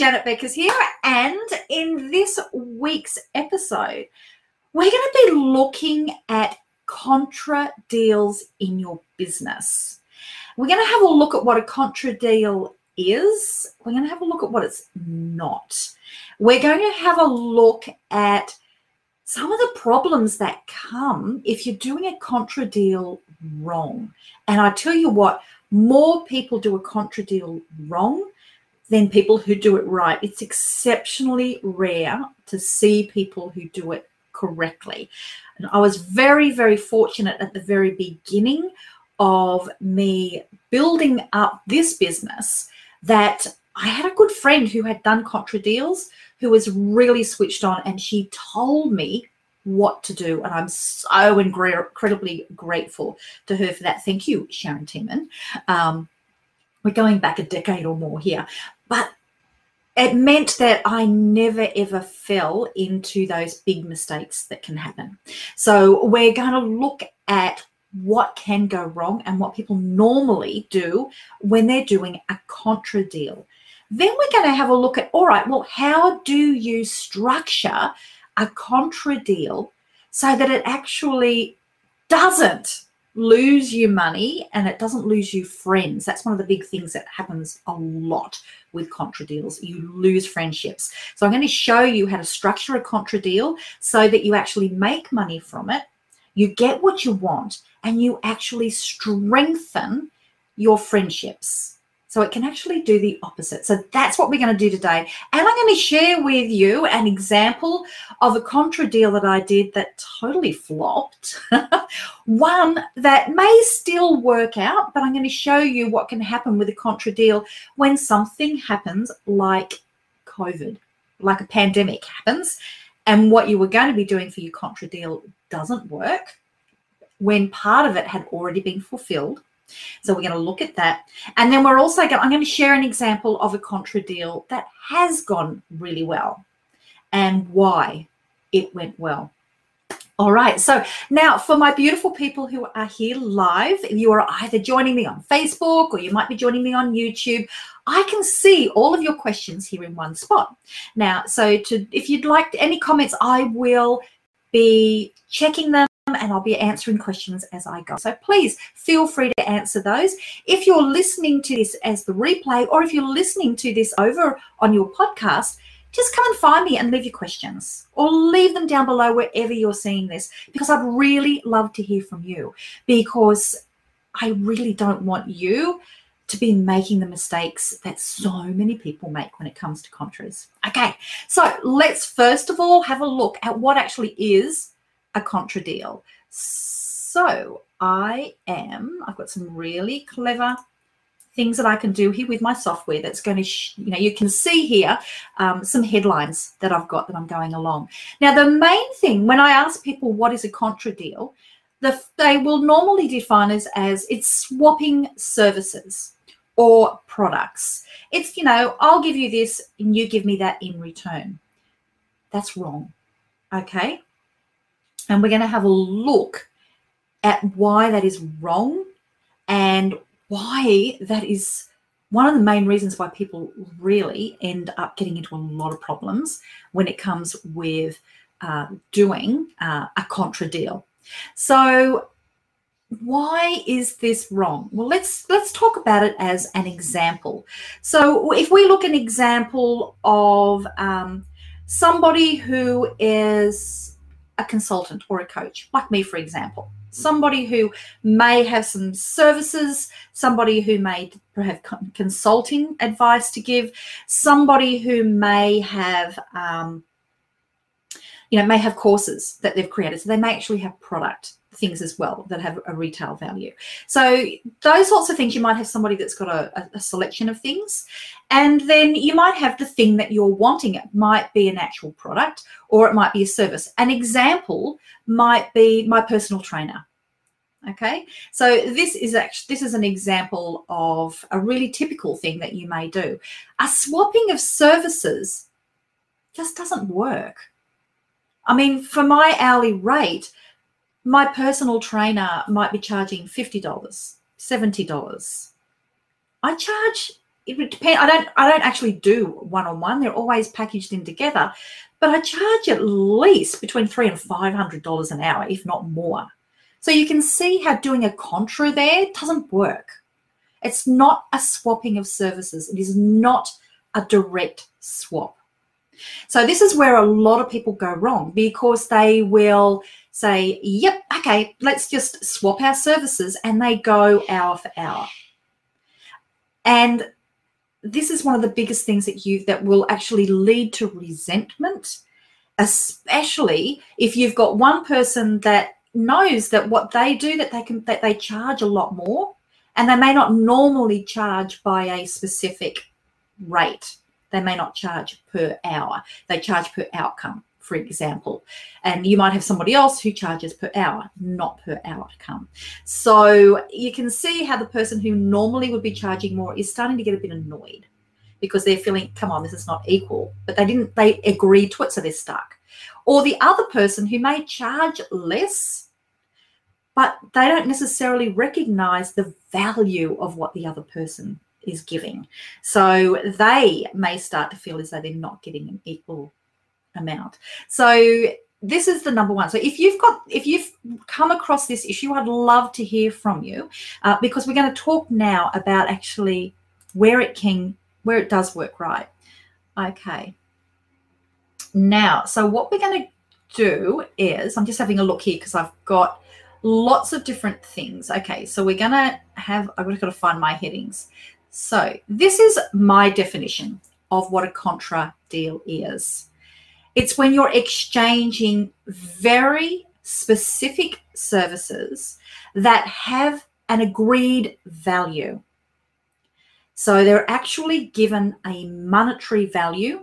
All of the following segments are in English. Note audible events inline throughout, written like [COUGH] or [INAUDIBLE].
Janet Beckers here, and in this week's episode, we're going to be looking at contra deals in your business. We're going to have a look at what a contra deal is. We're going to have a look at what it's not. We're going to have a look at some of the problems that come if you're doing a contra deal wrong. And I tell you what, more people do a contra deal wrong than people who do it right. It's exceptionally rare to see people who do it correctly. And I was very, very fortunate at the very beginning of me building up this business that I had a good friend who had done contra deals who was really switched on and she told me what to do. And I'm so incredibly grateful to her for that. Thank you, Sharon Tiemann. Um, we're going back a decade or more here. But it meant that I never ever fell into those big mistakes that can happen. So we're going to look at what can go wrong and what people normally do when they're doing a contra deal. Then we're going to have a look at all right, well, how do you structure a contra deal so that it actually doesn't lose you money and it doesn't lose you friends. That's one of the big things that happens a lot with contra deals. You lose friendships. So I'm going to show you how to structure a contra deal so that you actually make money from it, you get what you want, and you actually strengthen your friendships. So it can actually do the opposite. So that's what we're going to do today. And I'm going to share with you an example of a contra deal that I did that totally flopped. [LAUGHS] One that may still work out, but I'm going to show you what can happen with a contra deal when something happens like COVID, like a pandemic happens, and what you were going to be doing for your contra deal doesn't work when part of it had already been fulfilled so we're going to look at that. And then we're also going, I'm going to share an example of a contra deal that has gone really well and why it went well. All right. So now for my beautiful people who are here live, you are either joining me on Facebook or you might be joining me on YouTube. I can see all of your questions here in one spot. Now, so to if you'd like any comments, I will be checking them and I'll be answering questions as I go. So please feel free to answer those. If you're listening to this as the replay, or if you're listening to this over on your podcast, just come and find me and leave your questions or leave them down below wherever you're seeing this because I'd really love to hear from you because I really don't want you to be making the mistakes that so many people make when it comes to contras. Okay, so let's first of all have a look at what actually is a contra deal. So I am, I've got some really clever things that I can do here with my software that's going to, you know, you can see here um, some headlines that I've got that I'm going along. Now, the main thing when I ask people what is a contra deal, the, they will normally define as, as it's swapping services or products. It's, you know, I'll give you this and you give me that in return. That's wrong. Okay and we're going to have a look at why that is wrong and why that is one of the main reasons why people really end up getting into a lot of problems when it comes with uh, doing uh, a contra deal. So why is this wrong well let's let's talk about it as an example so if we look an example of um, somebody who is a consultant or a coach, like me, for example. Somebody who may have some services, somebody who may have consulting advice to give, somebody who may have, um, you know, may have courses that they've created. So they may actually have product things as well that have a retail value. So those sorts of things, you might have somebody that's got a, a, selection of things, and then you might have the thing that you're wanting. It might be an actual product, or it might be a service. An example might be my personal trainer. Okay, so this is actually this is an example of a really typical thing that you may do. A swapping of services just doesn't work. I mean, for my hourly rate, my personal trainer might be charging $50, $70. I charge it would depend. I don't I don't actually do one on one. They're always packaged in together, but I charge at least between three and five hundred dollars an hour, if not more. So you can see how doing a contra there doesn't work. It's not a swapping of services. It is not a direct swap. So this is where a lot of people go wrong because they will say, yep, okay, let's just swap our services and they go hour for hour. And this is one of the biggest things that you that will actually lead to resentment, especially if you've got one person that knows that what they do that they can that they charge a lot more and they may not normally charge by a specific rate. They may not charge per hour. They charge per outcome for example. And you might have somebody else who charges per hour not per outcome so you can see how the person who normally would be charging more is starting to get a bit annoyed because they're feeling come on this is not equal. But they didn't they agreed to it so they're stuck. Or the other person who may charge less, but they don't necessarily recognize the value of what the other person is giving. So they may start to feel as though they're not getting an equal amount. So this is the number one. So if you've got, if you've come across this issue, I'd love to hear from you uh, because we're going to talk now about actually where it can, where it does work right. Okay. Now, so what we're going to do is, I'm just having a look here because I've got lots of different things. Okay, so we're going to have, I've got to find my headings. So this is my definition of what a contra deal is. It's when you're exchanging very specific services that have an agreed value. So they're actually given a monetary value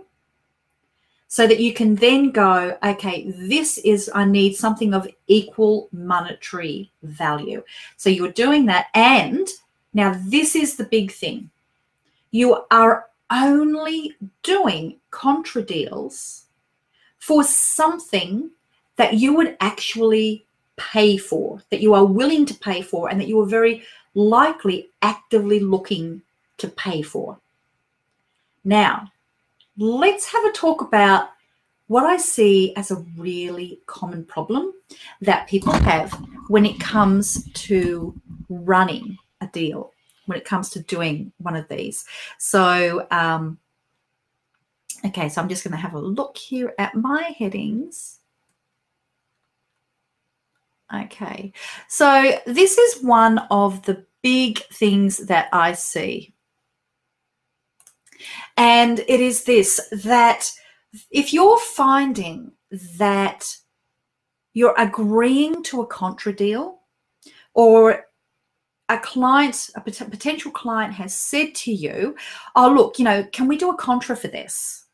so that you can then go, okay, this is, I need something of equal monetary value. So you're doing that. And now this is the big thing you are only doing contra deals for something that you would actually pay for, that you are willing to pay for, and that you are very likely actively looking to pay for. Now, let's have a talk about what I see as a really common problem that people have when it comes to running a deal, when it comes to doing one of these. So, um, okay, so I'm just going to have a look here at my headings. Okay, so this is one of the big things that I see and it is this that if you're finding that you're agreeing to a contra deal or a client, a potential client has said to you, Oh, look, you know, can we do a contra for this?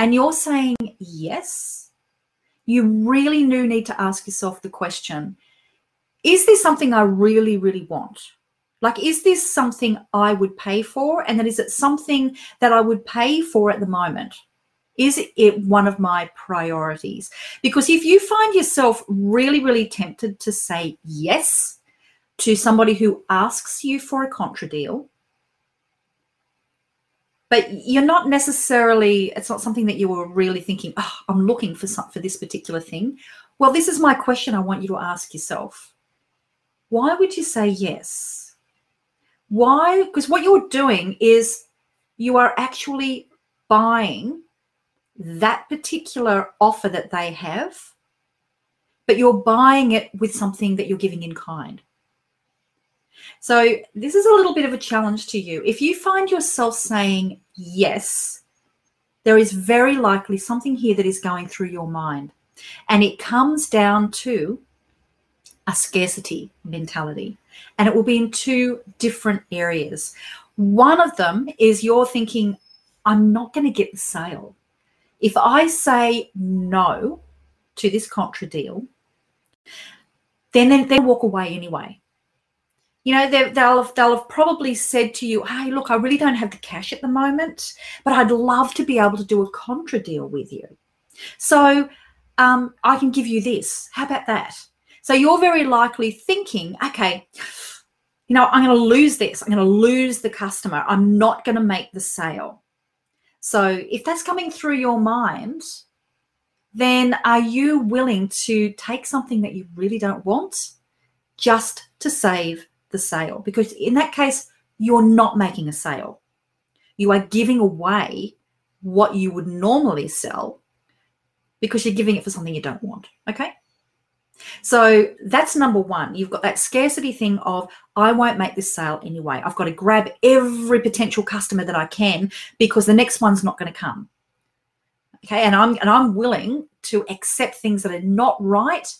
And you're saying yes, you really do need to ask yourself the question Is this something I really, really want? Like, is this something I would pay for? And then is it something that I would pay for at the moment? Is it one of my priorities? Because if you find yourself really, really tempted to say yes to somebody who asks you for a contra deal, but you're not necessarily, it's not something that you were really thinking, oh, I'm looking for some, for this particular thing. Well, this is my question I want you to ask yourself. Why would you say yes? Why? Because what you're doing is you are actually buying that particular offer that they have, but you're buying it with something that you're giving in kind. So, this is a little bit of a challenge to you. If you find yourself saying yes, there is very likely something here that is going through your mind. And it comes down to a scarcity mentality. And it will be in two different areas. One of them is you're thinking, I'm not going to get the sale. If I say no to this contra deal, then they walk away anyway. You know, they'll have, they'll have probably said to you, hey, look, I really don't have the cash at the moment, but I'd love to be able to do a contra deal with you. So um, I can give you this. How about that? So you're very likely thinking, okay, you know, I'm going to lose this. I'm going to lose the customer. I'm not going to make the sale. So if that's coming through your mind, then are you willing to take something that you really don't want just to save the sale? Because in that case, you're not making a sale. You are giving away what you would normally sell because you're giving it for something you don't want. Okay. So that's number one. You've got that scarcity thing of, I won't make this sale anyway. I've got to grab every potential customer that I can because the next one's not going to come. Okay. And I'm, and I'm willing to accept things that are not right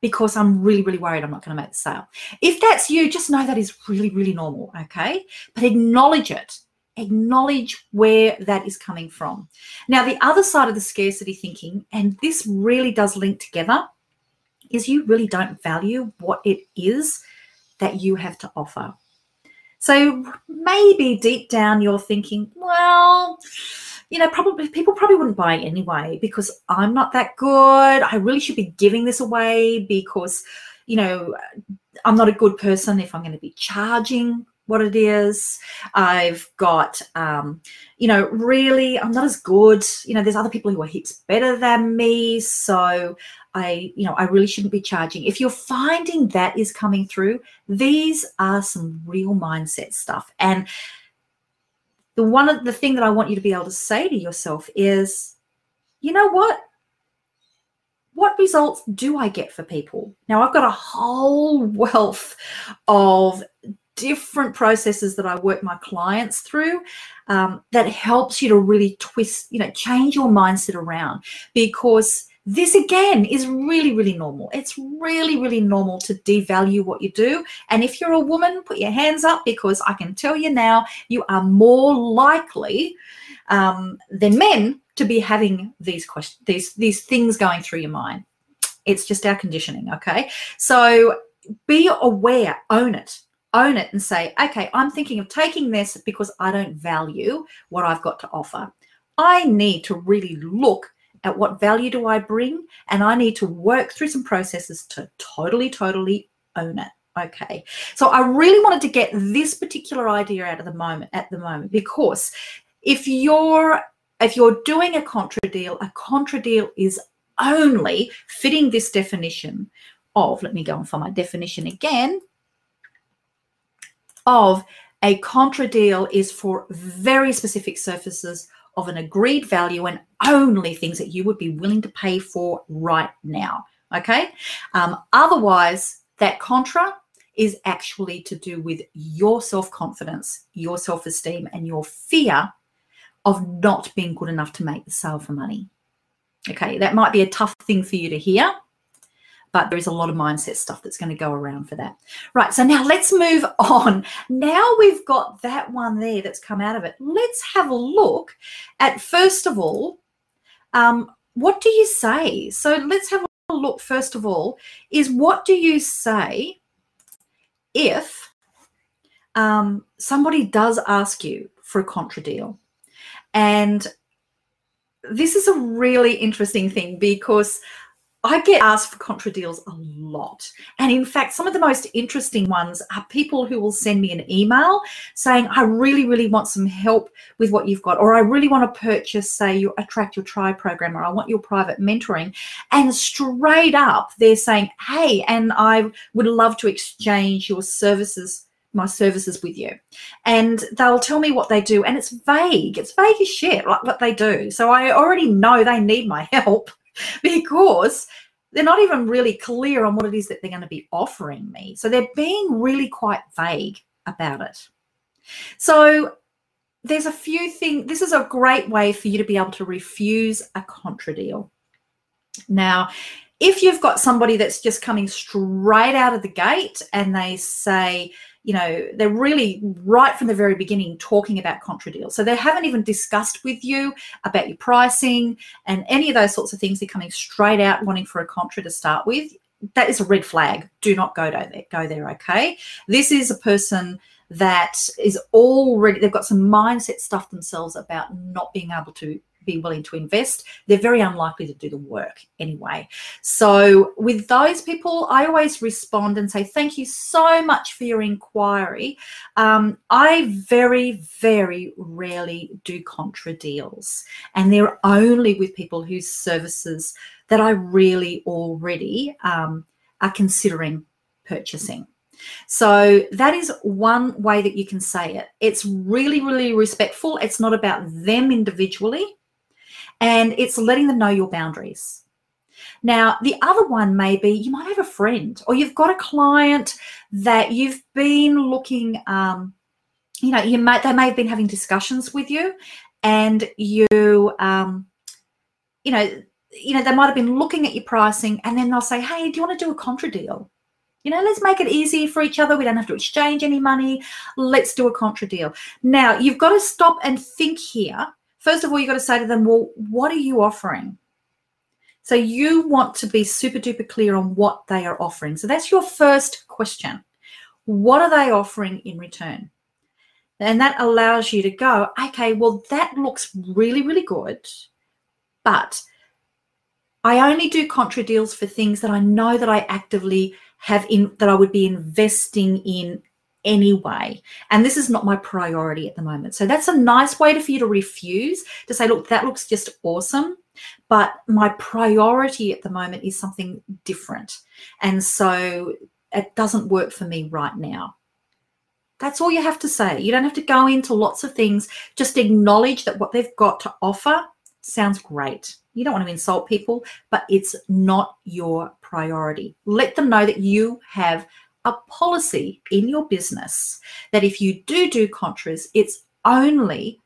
because I'm really, really worried I'm not going to make the sale. If that's you, just know that is really, really normal. Okay. But acknowledge it. Acknowledge where that is coming from. Now, the other side of the scarcity thinking, and this really does link together is you really don't value what it is that you have to offer. So maybe deep down you're thinking, well, you know, probably people probably wouldn't buy it anyway because I'm not that good. I really should be giving this away because, you know, I'm not a good person if I'm going to be charging what it is. I've got, um, you know, really, I'm not as good. You know, there's other people who are heaps better than me. So I, you know, I really shouldn't be charging. If you're finding that is coming through, these are some real mindset stuff. And the one of the thing that I want you to be able to say to yourself is, you know what? What results do I get for people? Now, I've got a whole [LAUGHS] wealth of different processes that I work my clients through um, that helps you to really twist, you know, change your mindset around because this again is really, really normal. It's really, really normal to devalue what you do. And if you're a woman, put your hands up because I can tell you now, you are more likely um, than men to be having these questions, these these things going through your mind. It's just our conditioning, okay? So be aware, own it, own it, and say, okay, I'm thinking of taking this because I don't value what I've got to offer. I need to really look at what value do I bring, and I need to work through some processes to totally, totally own it. Okay. So I really wanted to get this particular idea out of the moment at the moment because if you're if you're doing a contra deal, a contra deal is only fitting this definition of, let me go and find my definition again, of a contra deal is for very specific surfaces of an agreed value and only things that you would be willing to pay for right now. Okay. Um, otherwise, that contra is actually to do with your self confidence, your self esteem, and your fear of not being good enough to make the sale for money. Okay. That might be a tough thing for you to hear but there is a lot of mindset stuff that's going to go around for that. Right, so now let's move on. Now we've got that one there that's come out of it. Let's have a look at, first of all, um, what do you say? So let's have a look, first of all, is what do you say if um, somebody does ask you for a contra deal? And this is a really interesting thing because I get asked for contra deals a lot. And in fact, some of the most interesting ones are people who will send me an email saying, I really, really want some help with what you've got, or I really want to purchase, say, your Attract Your Tribe program, or I want your private mentoring. And straight up, they're saying, Hey, and I would love to exchange your services my services with you and they'll tell me what they do and it's vague it's vague as shit like what they do so i already know they need my [LAUGHS] help [LAUGHS] because they're not even really clear on what it is that they're going to be offering me. So they're being really quite vague about it. So there's a few things. This is a great way for you to be able to refuse a contra deal. Now, if you've got somebody that's just coming straight out of the gate and they say, you know, they're really right from the very beginning talking about contra deals. So they haven't even discussed with you about your pricing and any of those sorts of things. They're coming straight out wanting for a contra to start with. That is a red flag. Do not go there. Go there. Okay. This is a person that is already they've got some mindset stuff themselves about not being able to be willing to invest, they're very unlikely to do the work anyway. So, with those people, I always respond and say, Thank you so much for your inquiry. Um, I very, very rarely do contra deals, and they're only with people whose services that I really already um, are considering purchasing. So that is one way that you can say it. It's really, really respectful. It's not about them individually, and it's letting them know your boundaries. Now, the other one may be you might have a friend or you've got a client that you've been looking, um, you know, you might they may have been having discussions with you, and you, um, you know, you know, they might have been looking at your pricing, and then they'll say, "Hey, do you want to do a contra deal?" You know, let's make it easy for each other. We don't have to exchange any money. Let's do a contra deal. Now, you've got to stop and think here. First of all, you've got to say to them, well, what are you offering? So you want to be super duper clear on what they are offering. So that's your first question. What are they offering in return? And that allows you to go, okay, well, that looks really, really good. But I only do contra deals for things that I know that I actively have in that I would be investing in anyway. And this is not my priority at the moment. So that's a nice way for you to refuse to say, look, that looks just awesome. But my priority at the moment is something different. And so it doesn't work for me right now. That's all you have to say. You don't have to go into lots of things. Just acknowledge that what they've got to offer sounds great. You don't want to insult people, but it's not your priority. Let them know that you have a policy in your business that if you do do contras, it's only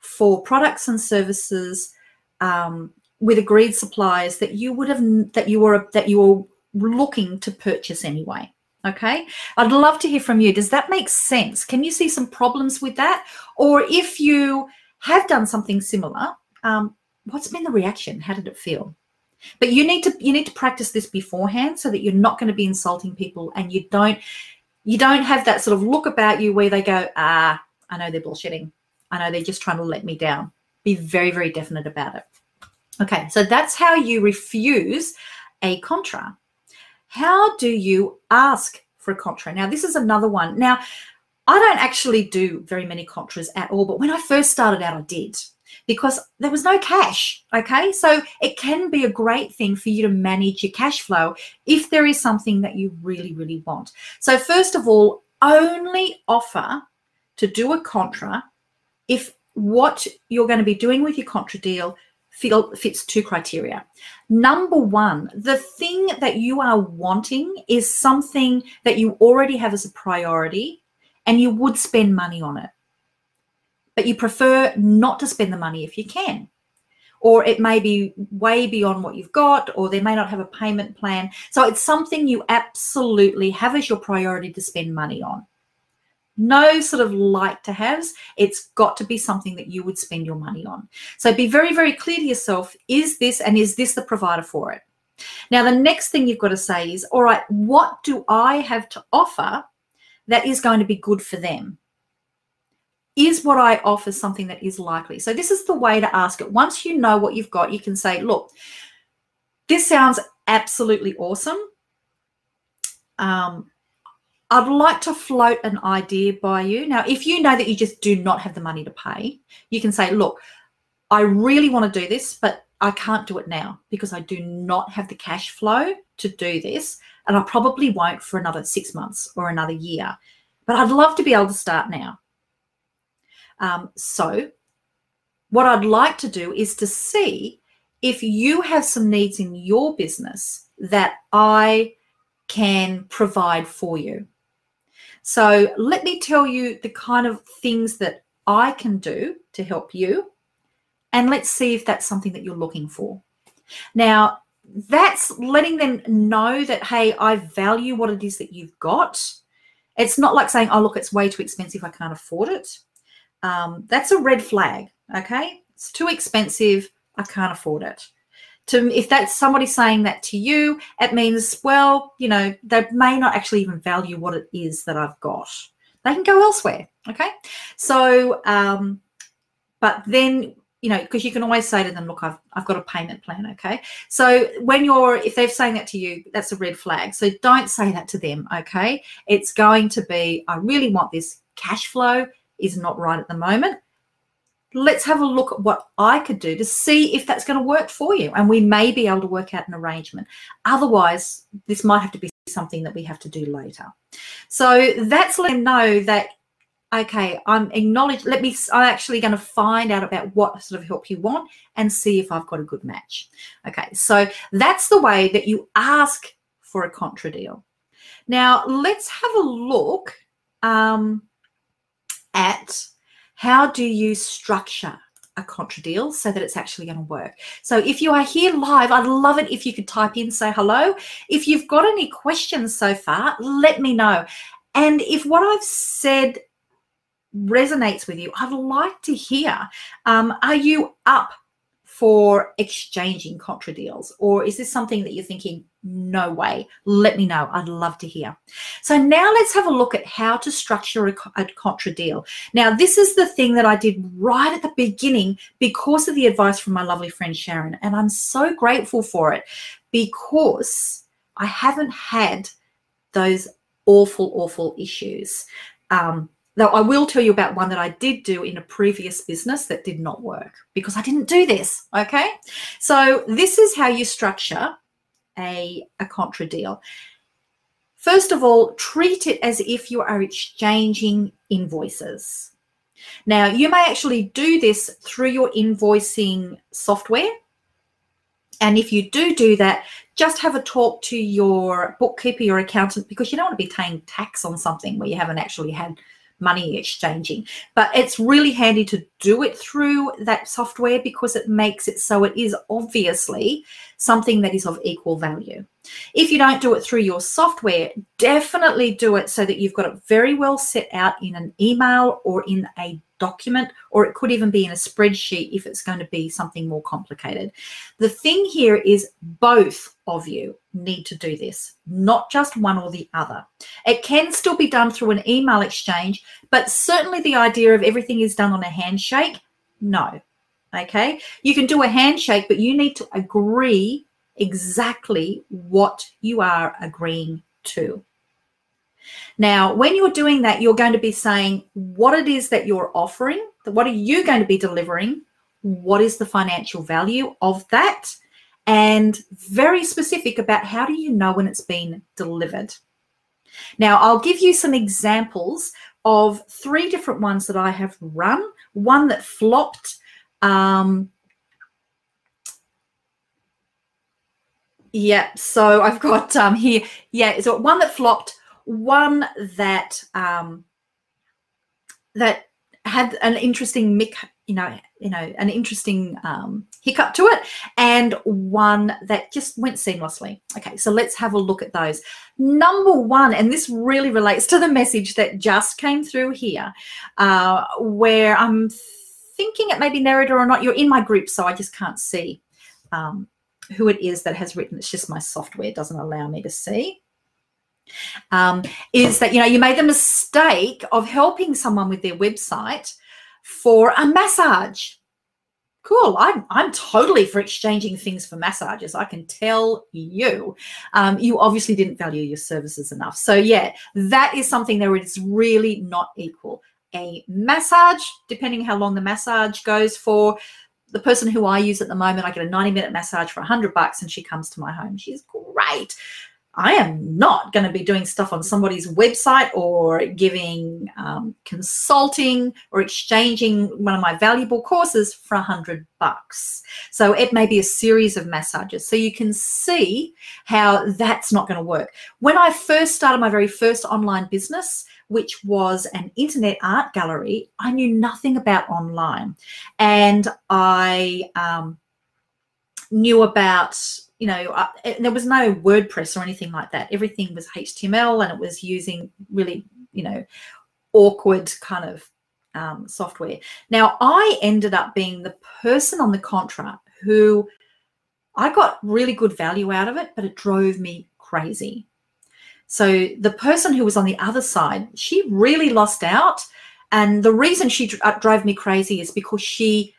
for products and services um, with agreed suppliers that you would have that you were that you were looking to purchase anyway. Okay, I'd love to hear from you. Does that make sense? Can you see some problems with that? Or if you have done something similar, um, what's been the reaction? How did it feel? But you need to you need to practice this beforehand so that you're not going to be insulting people and you don't you don't have that sort of look about you where they go, ah, I know they're bullshitting. I know they're just trying to let me down. Be very, very definite about it. Okay, so that's how you refuse a contra. How do you ask for a contra? Now, this is another one. Now, I don't actually do very many contras at all, but when I first started out, I did because there was no cash. Okay. So it can be a great thing for you to manage your cash flow if there is something that you really, really want. So, first of all, only offer to do a contra if what you're going to be doing with your contra deal fits two criteria. Number one, the thing that you are wanting is something that you already have as a priority and you would spend money on it but you prefer not to spend the money if you can. Or it may be way beyond what you've got, or they may not have a payment plan. So it's something you absolutely have as your priority to spend money on. No sort of like to haves. It's got to be something that you would spend your money on. So be very, very clear to yourself is this and is this the provider for it? Now, the next thing you've got to say is, all right, what do I have to offer that is going to be good for them? Is what I offer something that is likely? So, this is the way to ask it. Once you know what you've got, you can say, look, this sounds absolutely awesome. Um, I'd like to float an idea by you. Now, if you know that you just do not have the money to pay, you can say, look, I really want to do this, but I can't do it now because I do not have the cash flow to do this. And I probably won't for another six months or another year. But I'd love to be able to start now. Um, so, what I'd like to do is to see if you have some needs in your business that I can provide for you. So, let me tell you the kind of things that I can do to help you. And let's see if that's something that you're looking for. Now, that's letting them know that, hey, I value what it is that you've got. It's not like saying, oh, look, it's way too expensive. I can't afford it um, that's a red flag. Okay, it's too expensive. I can't afford it. To if that's somebody saying that to you, it means well, you know, they may not actually even value what it is that I've got. They can go elsewhere. Okay, so um, but then you know, because you can always say to them, look, I've, I've got a payment plan. Okay. So when you're, if they're saying that to you, that's a red flag. So don't say that to them. Okay. It's going to be, I really want this cash flow is not right at the moment. Let's have a look at what I could do to see if that's going to work for you. And we may be able to work out an arrangement. Otherwise, this might have to be something that we have to do later. So that's let them know that okay, I'm acknowledge. Let me. I'm actually going to find out about what sort of help you want and see if I've got a good match. Okay, so that's the way that you ask for a contra deal. Now let's have a look um, at how do you structure a contra deal so that it's actually going to work. So if you are here live, I'd love it if you could type in, say hello. If you've got any questions so far, let me know. And if what I've said resonates with you, I'd like to hear. Um, are you up for exchanging contra deals? Or is this something that you're thinking, no way? Let me know. I'd love to hear. So now let's have a look at how to structure a, a contra deal. Now, this is the thing that I did right at the beginning because of the advice from my lovely friend Sharon. And I'm so grateful for it because I haven't had those awful, awful issues. Um, Though I will tell you about one that I did do in a previous business that did not work because I didn't do this. Okay. So this is how you structure a, a contra deal. First of all, treat it as if you are exchanging invoices. Now, you may actually do this through your invoicing software. And if you do do that, just have a talk to your bookkeeper, your accountant, because you don't want to be paying tax on something where you haven't actually had money exchanging. But it's really handy to do it through that software because it makes it so it is obviously something that is of equal value. If you don't do it through your software, definitely do it so that you've got it very well set out in an email or in a document, or it could even be in a spreadsheet if it's going to be something more complicated. The thing here is both of you need to do this, not just one or the other. It can still be done through an email exchange, but certainly the idea of everything is done on a handshake, no. Okay, you can do a handshake, but you need to agree exactly what you are agreeing to. Now, when you're doing that, you're going to be saying what it is that you're offering, what are you going to be delivering, what is the financial value of that, and very specific about how do you know when it's been delivered. Now, I'll give you some examples of three different ones that I have run. One that flopped. Um, yeah, so I've got um, here, yeah, so one that flopped, one that um, that had an interesting mic, you know, you know, an interesting um, hiccup to it, and one that just went seamlessly. Okay, so let's have a look at those. Number one, and this really relates to the message that just came through here, uh, where I'm thinking it may be narrator or not. You're in my group, so I just can't see um, who it is that has written. It's just my software doesn't allow me to see um, is that you know you made the mistake of helping someone with their website for a massage. Cool. I'm i'm totally for exchanging things for massages i can tell you. Um, you obviously didn't value your services enough. So yeah that is something that is really not equal. A massage depending how long the massage goes for the person who i use at the moment i get a 90 minute massage for 100 bucks and she comes to my home. She's great I am not going to be doing stuff on somebody's website or giving um, consulting or exchanging one of my valuable courses for a hundred bucks. So it may be a series of massages. So you can see how that's not going to work. When I first started my very first online business, which was an internet art gallery, I knew nothing about online, and I um, knew about you know, uh, there was no WordPress or anything like that. Everything was HTML and it was using really, you know, awkward kind of um, software. Now, I ended up being the person on the contract who I got really good value out of it, but it drove me crazy. So the person who was on the other side, she really lost out. And the reason she uh, drove me crazy is because she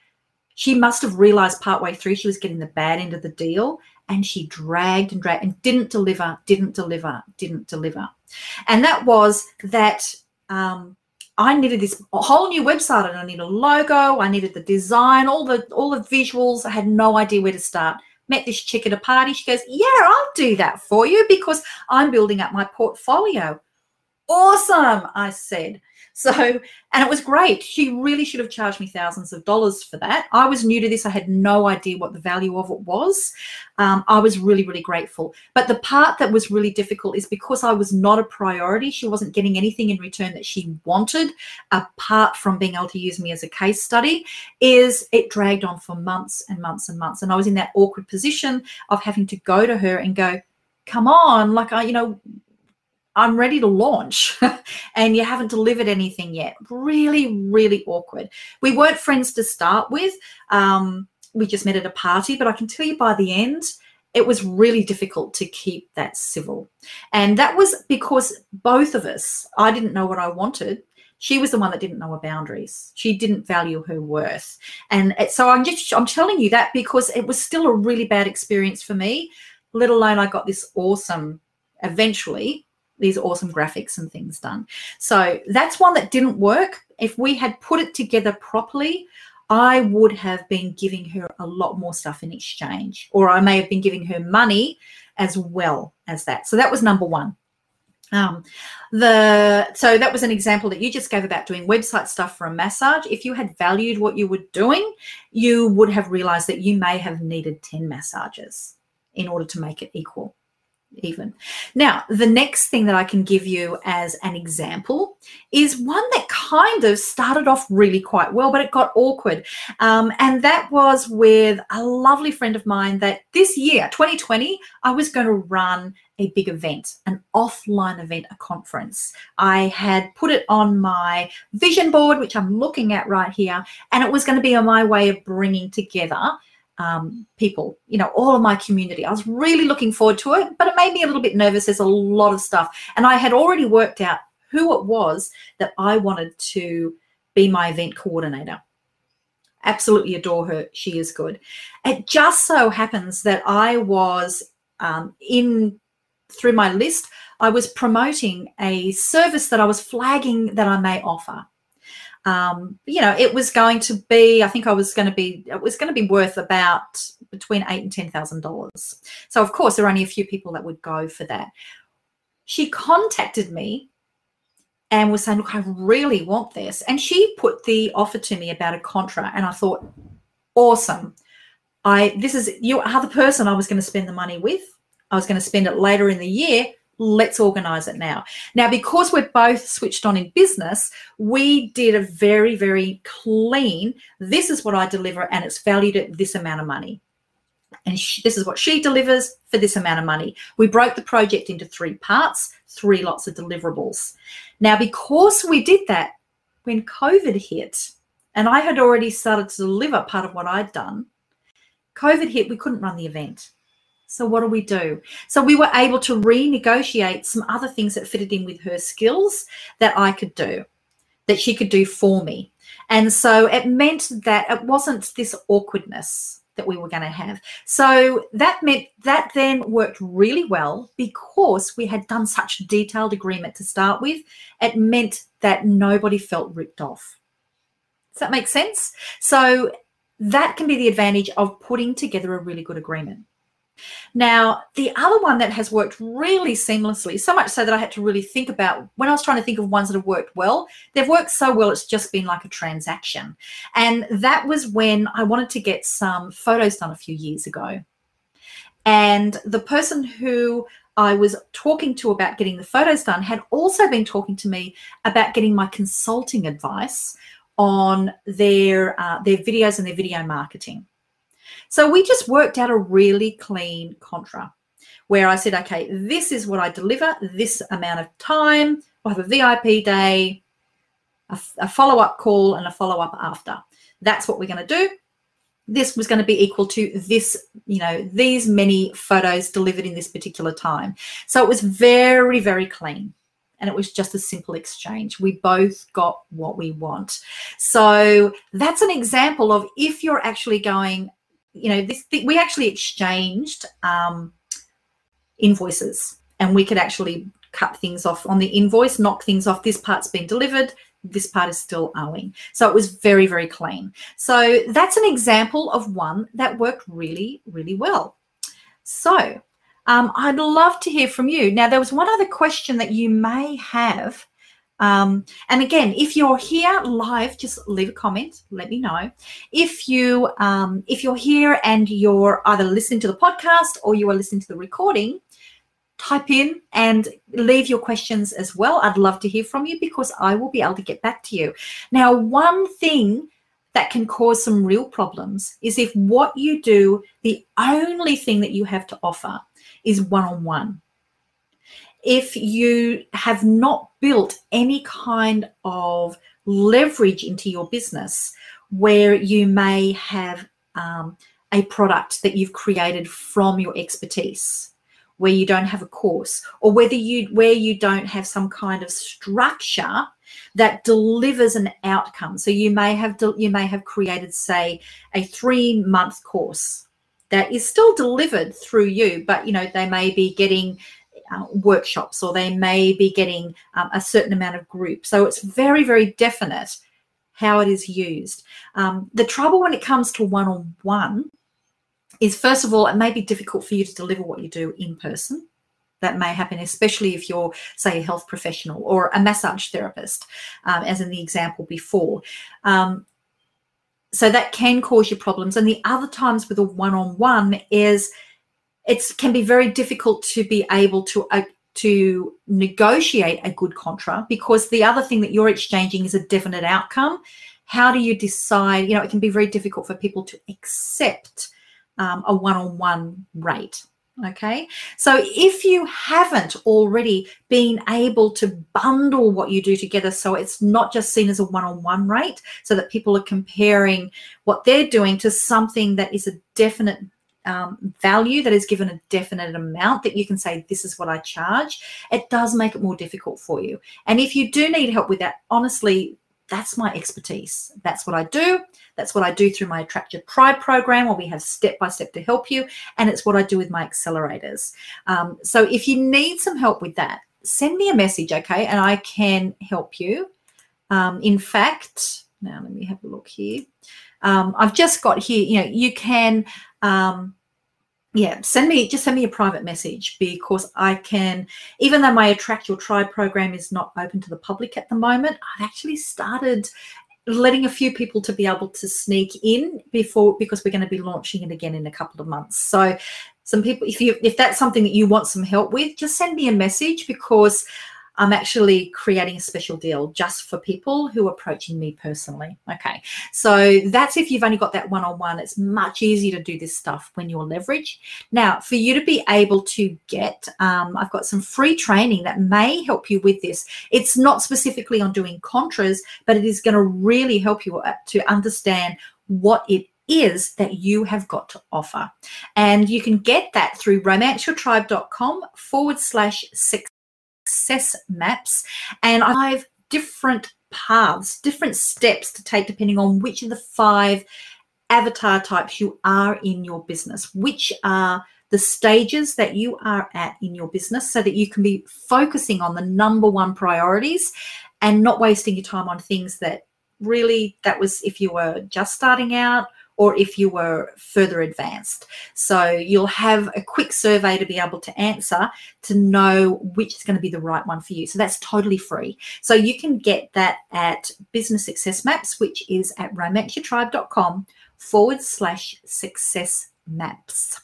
She must have realized partway through she was getting the bad end of the deal and she dragged and dragged and didn't deliver, didn't deliver, didn't deliver. And that was that um, I needed this whole new website and I needed a logo, I needed the design, all the all the visuals. I had no idea where to start. Met this chick at a party. She goes, Yeah, I'll do that for you because I'm building up my portfolio. Awesome, I said. So, and it was great. She really should have charged me thousands of dollars for that. I was new to this. I had no idea what the value of it was. Um, I was really, really grateful. But the part that was really difficult is because I was not a priority, she wasn't getting anything in return that she wanted, apart from being able to use me as a case study, is it dragged on for months and months and months. And I was in that awkward position of having to go to her and go, come on, like I, you know, I'm ready to launch [LAUGHS] and you haven't delivered anything yet. Really, really awkward. We weren't friends to start with. Um, we just met at a party, but I can tell you by the end, it was really difficult to keep that civil. And that was because both of us, I didn't know what I wanted. She was the one that didn't know her boundaries. She didn't value her worth. And so I'm just I'm telling you that because it was still a really bad experience for me, let alone I got this awesome eventually these awesome graphics and things done. So that's one that didn't work. If we had put it together properly, I would have been giving her a lot more stuff in exchange, or I may have been giving her money as well as that. So that was number one. Um, the so that was an example that you just gave about doing website stuff for a massage. If you had valued what you were doing, you would have realized that you may have needed 10 massages in order to make it equal even. Now, the next thing that I can give you as an example is one that kind of started off really quite well, but it got awkward. Um, and that was with a lovely friend of mine that this year, 2020, I was going to run a big event, an offline event, a conference. I had put it on my vision board, which I'm looking at right here, and it was going to be on my way of bringing together um, people, you know, all of my community. I was really looking forward to it, but it made me a little bit nervous. There's a lot of stuff. And I had already worked out who it was that I wanted to be my event coordinator. Absolutely adore her. She is good. It just so happens that I was um, in through my list, I was promoting a service that I was flagging that I may offer um, you know, it was going to be, I think I was going to be, it was going to be worth about between eight and ten thousand dollars. So of course, there are only a few people that would go for that. She contacted me and was saying, "Look, I really want this," and she put the offer to me about a contract, and I thought, "Awesome! I this is you are the person I was going to spend the money with. I was going to spend it later in the year." Let's organize it now. Now, because we're both switched on in business, we did a very, very clean, this is what I deliver and it's valued at this amount of money. And she, this is what she delivers for this amount of money. We broke the project into three parts, three lots of deliverables. Now, because we did that, when COVID hit, and I had already started to deliver part of what I'd done, COVID hit, we couldn't run the event. So what do we do? So we were able to renegotiate some other things that fitted in with her skills that I could do, that she could do for me. And so it meant that it wasn't this awkwardness that we were going to have. So that meant that then worked really well because we had done such a detailed agreement to start with. It meant that nobody felt ripped off. Does that make sense? So that can be the advantage of putting together a really good agreement. Now, the other one that has worked really seamlessly, so much so that I had to really think about when I was trying to think of ones that have worked well, they've worked so well, it's just been like a transaction. And that was when I wanted to get some photos done a few years ago. And the person who I was talking to about getting the photos done had also been talking to me about getting my consulting advice on their uh, their videos and their video marketing. So we just worked out a really clean contra where I said, okay, this is what I deliver, this amount of time. We'll have a VIP day, a, a follow up call, and a follow up after. That's what we're going to do. This was going to be equal to this, you know, these many photos delivered in this particular time. So it was very, very clean. and it was just a simple exchange. We both got what we want. So that's an example of if you're actually going, you know, this we actually exchanged um, invoices, and we could actually cut things off on the invoice, knock things off. This part's been delivered. This part is still owing. So it was very, very clean. So that's an example of one that worked really, really well. So um, I'd love to hear from you. Now, there was one other question that you may have. Um, and again, if you're here live, just leave a comment. Let me know. If you um, if you're here and you're either listening to the podcast or you are listening to the recording, type in and leave your questions as well. I'd love to hear from you because I will be able to get back to you. Now, one thing that can cause some real problems is if what you do, the only thing that you have to offer is one on one. If you have not built any kind of leverage into your business where you may have um, a product that you've created from your expertise where you don't have a course or whether you where you don't have some kind of structure that delivers an outcome. So you may have you may have created say a 3 month course that is still delivered through you, but you know they may be getting uh, workshops or they may be getting um, a certain amount of group. So it's very, very definite how it is used. Um, the trouble when it comes to one on one is, first of all, it may be difficult for you to deliver what you do in person. That may happen, especially if you're, say, a health professional or a massage therapist, um, as in the example before. Um, so that can cause you problems and the other times with a one-on-one is it can be very difficult to be able to uh, to negotiate a good contra because the other thing that you're exchanging is a definite outcome how do you decide you know it can be very difficult for people to accept um, a one-on-one rate Okay. So if you haven't already been able to bundle what you do together so it's not just seen as a one on one rate, so that people are comparing what they're doing to something that is a definite um, value that is given a definite amount that you can say, this is what I charge, it does make it more difficult for you. And if you do need help with that, honestly, that's my expertise. That's what I do. That's what I do through my Attract Your Tribe program, where we have step by step to help you. And it's what I do with my accelerators. Um, so if you need some help with that, send me a message, okay? And I can help you. Um, in fact, now let me have a look here. Um, I've just got here, you know, you can um, yeah, send me just send me a private message because I can, even though my Attract Your Tribe program is not open to the public at the moment, I've actually started letting a few people to be able to sneak in before because we're going to be launching it again in a couple of months. So some people if you if that's something that you want some help with, just send me a message because I'm actually creating a special deal just for people who are approaching me personally. Okay. So that's if you've only got that one on one. It's much easier to do this stuff when you're leverage. Now, for you to be able to get, um, I've got some free training that may help you with this. It's not specifically on doing contras, but it is going to really help you uh, to understand what it is that you have got to offer. And you can get that through romanceyourtribe.com forward slash six success maps and I have different paths, different steps to take depending on which of the five avatar types you are in your business, which are the stages that you are at in your business so that you can be focusing on the number one priorities and not wasting your time on things that really that was if you were just starting out or if you were further advanced. So you'll have a quick survey to be able to answer to know which is going to be the right one for you. So that's totally free. So you can get that at Business Success Maps, which is at romanceyourtribe.com forward slash success maps.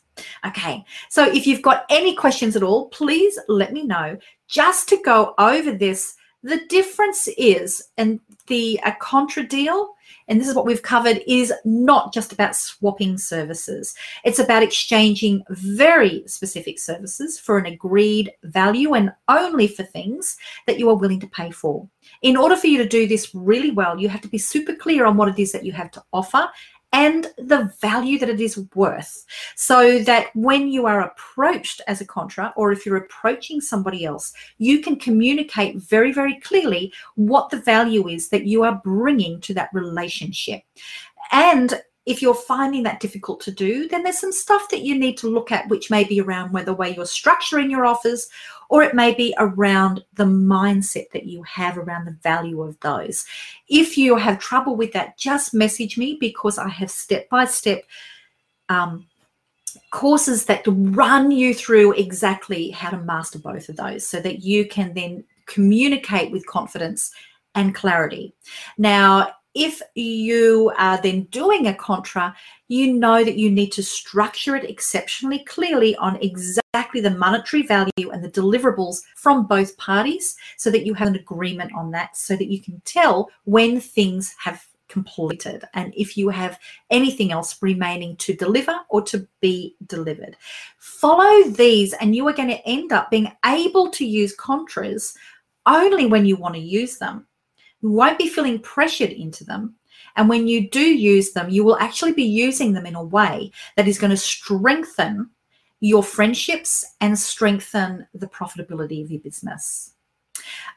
Okay, so if you've got any questions at all, please let me know. Just to go over this, the difference is, and the a contra deal and this is what we've covered, is not just about swapping services. It's about exchanging very specific services for an agreed value and only for things that you are willing to pay for. In order for you to do this really well, you have to be super clear on what it is that you have to offer and the value that it is worth. So that when you are approached as a contra or if you're approaching somebody else you can communicate very very clearly what the value is that you are bringing to that relationship. And if you're finding that difficult to do, then there's some stuff that you need to look at, which may be around whether the way you're structuring your offers, or it may be around the mindset that you have around the value of those. If you have trouble with that, just message me because I have step by step courses that run you through exactly how to master both of those so that you can then communicate with confidence and clarity. Now, if you are then doing a contra, you know that you need to structure it exceptionally clearly on exactly the monetary value and the deliverables from both parties so that you have an agreement on that so that you can tell when things have completed and if you have anything else remaining to deliver or to be delivered. Follow these and you are going to end up being able to use contras only when you want to use them you won't be feeling pressured into them. And when you do use them, you will actually be using them in a way that is going to strengthen your friendships and strengthen the profitability of your business.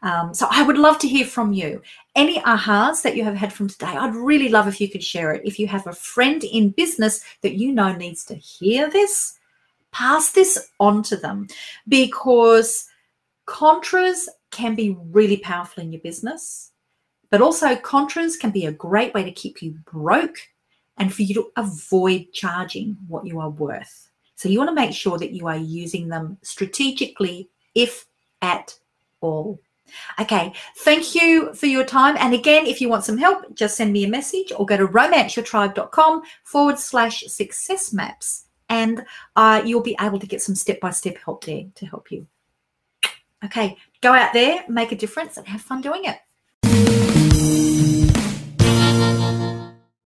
Um, so I would love to hear from you. Any ahas that you have had from today, I'd really love if you could share it. If you have a friend in business that you know needs to hear this, pass this on to them because contras can be really powerful in your business. But also, contras can be a great way to keep you broke and for you to avoid charging what you are worth. So, you want to make sure that you are using them strategically, if at all. Okay, thank you for your time. And again, if you want some help, just send me a message or go to romanceyourtribe.com forward slash success maps. And uh, you'll be able to get some step by step help there to help you. Okay, go out there, make a difference, and have fun doing it.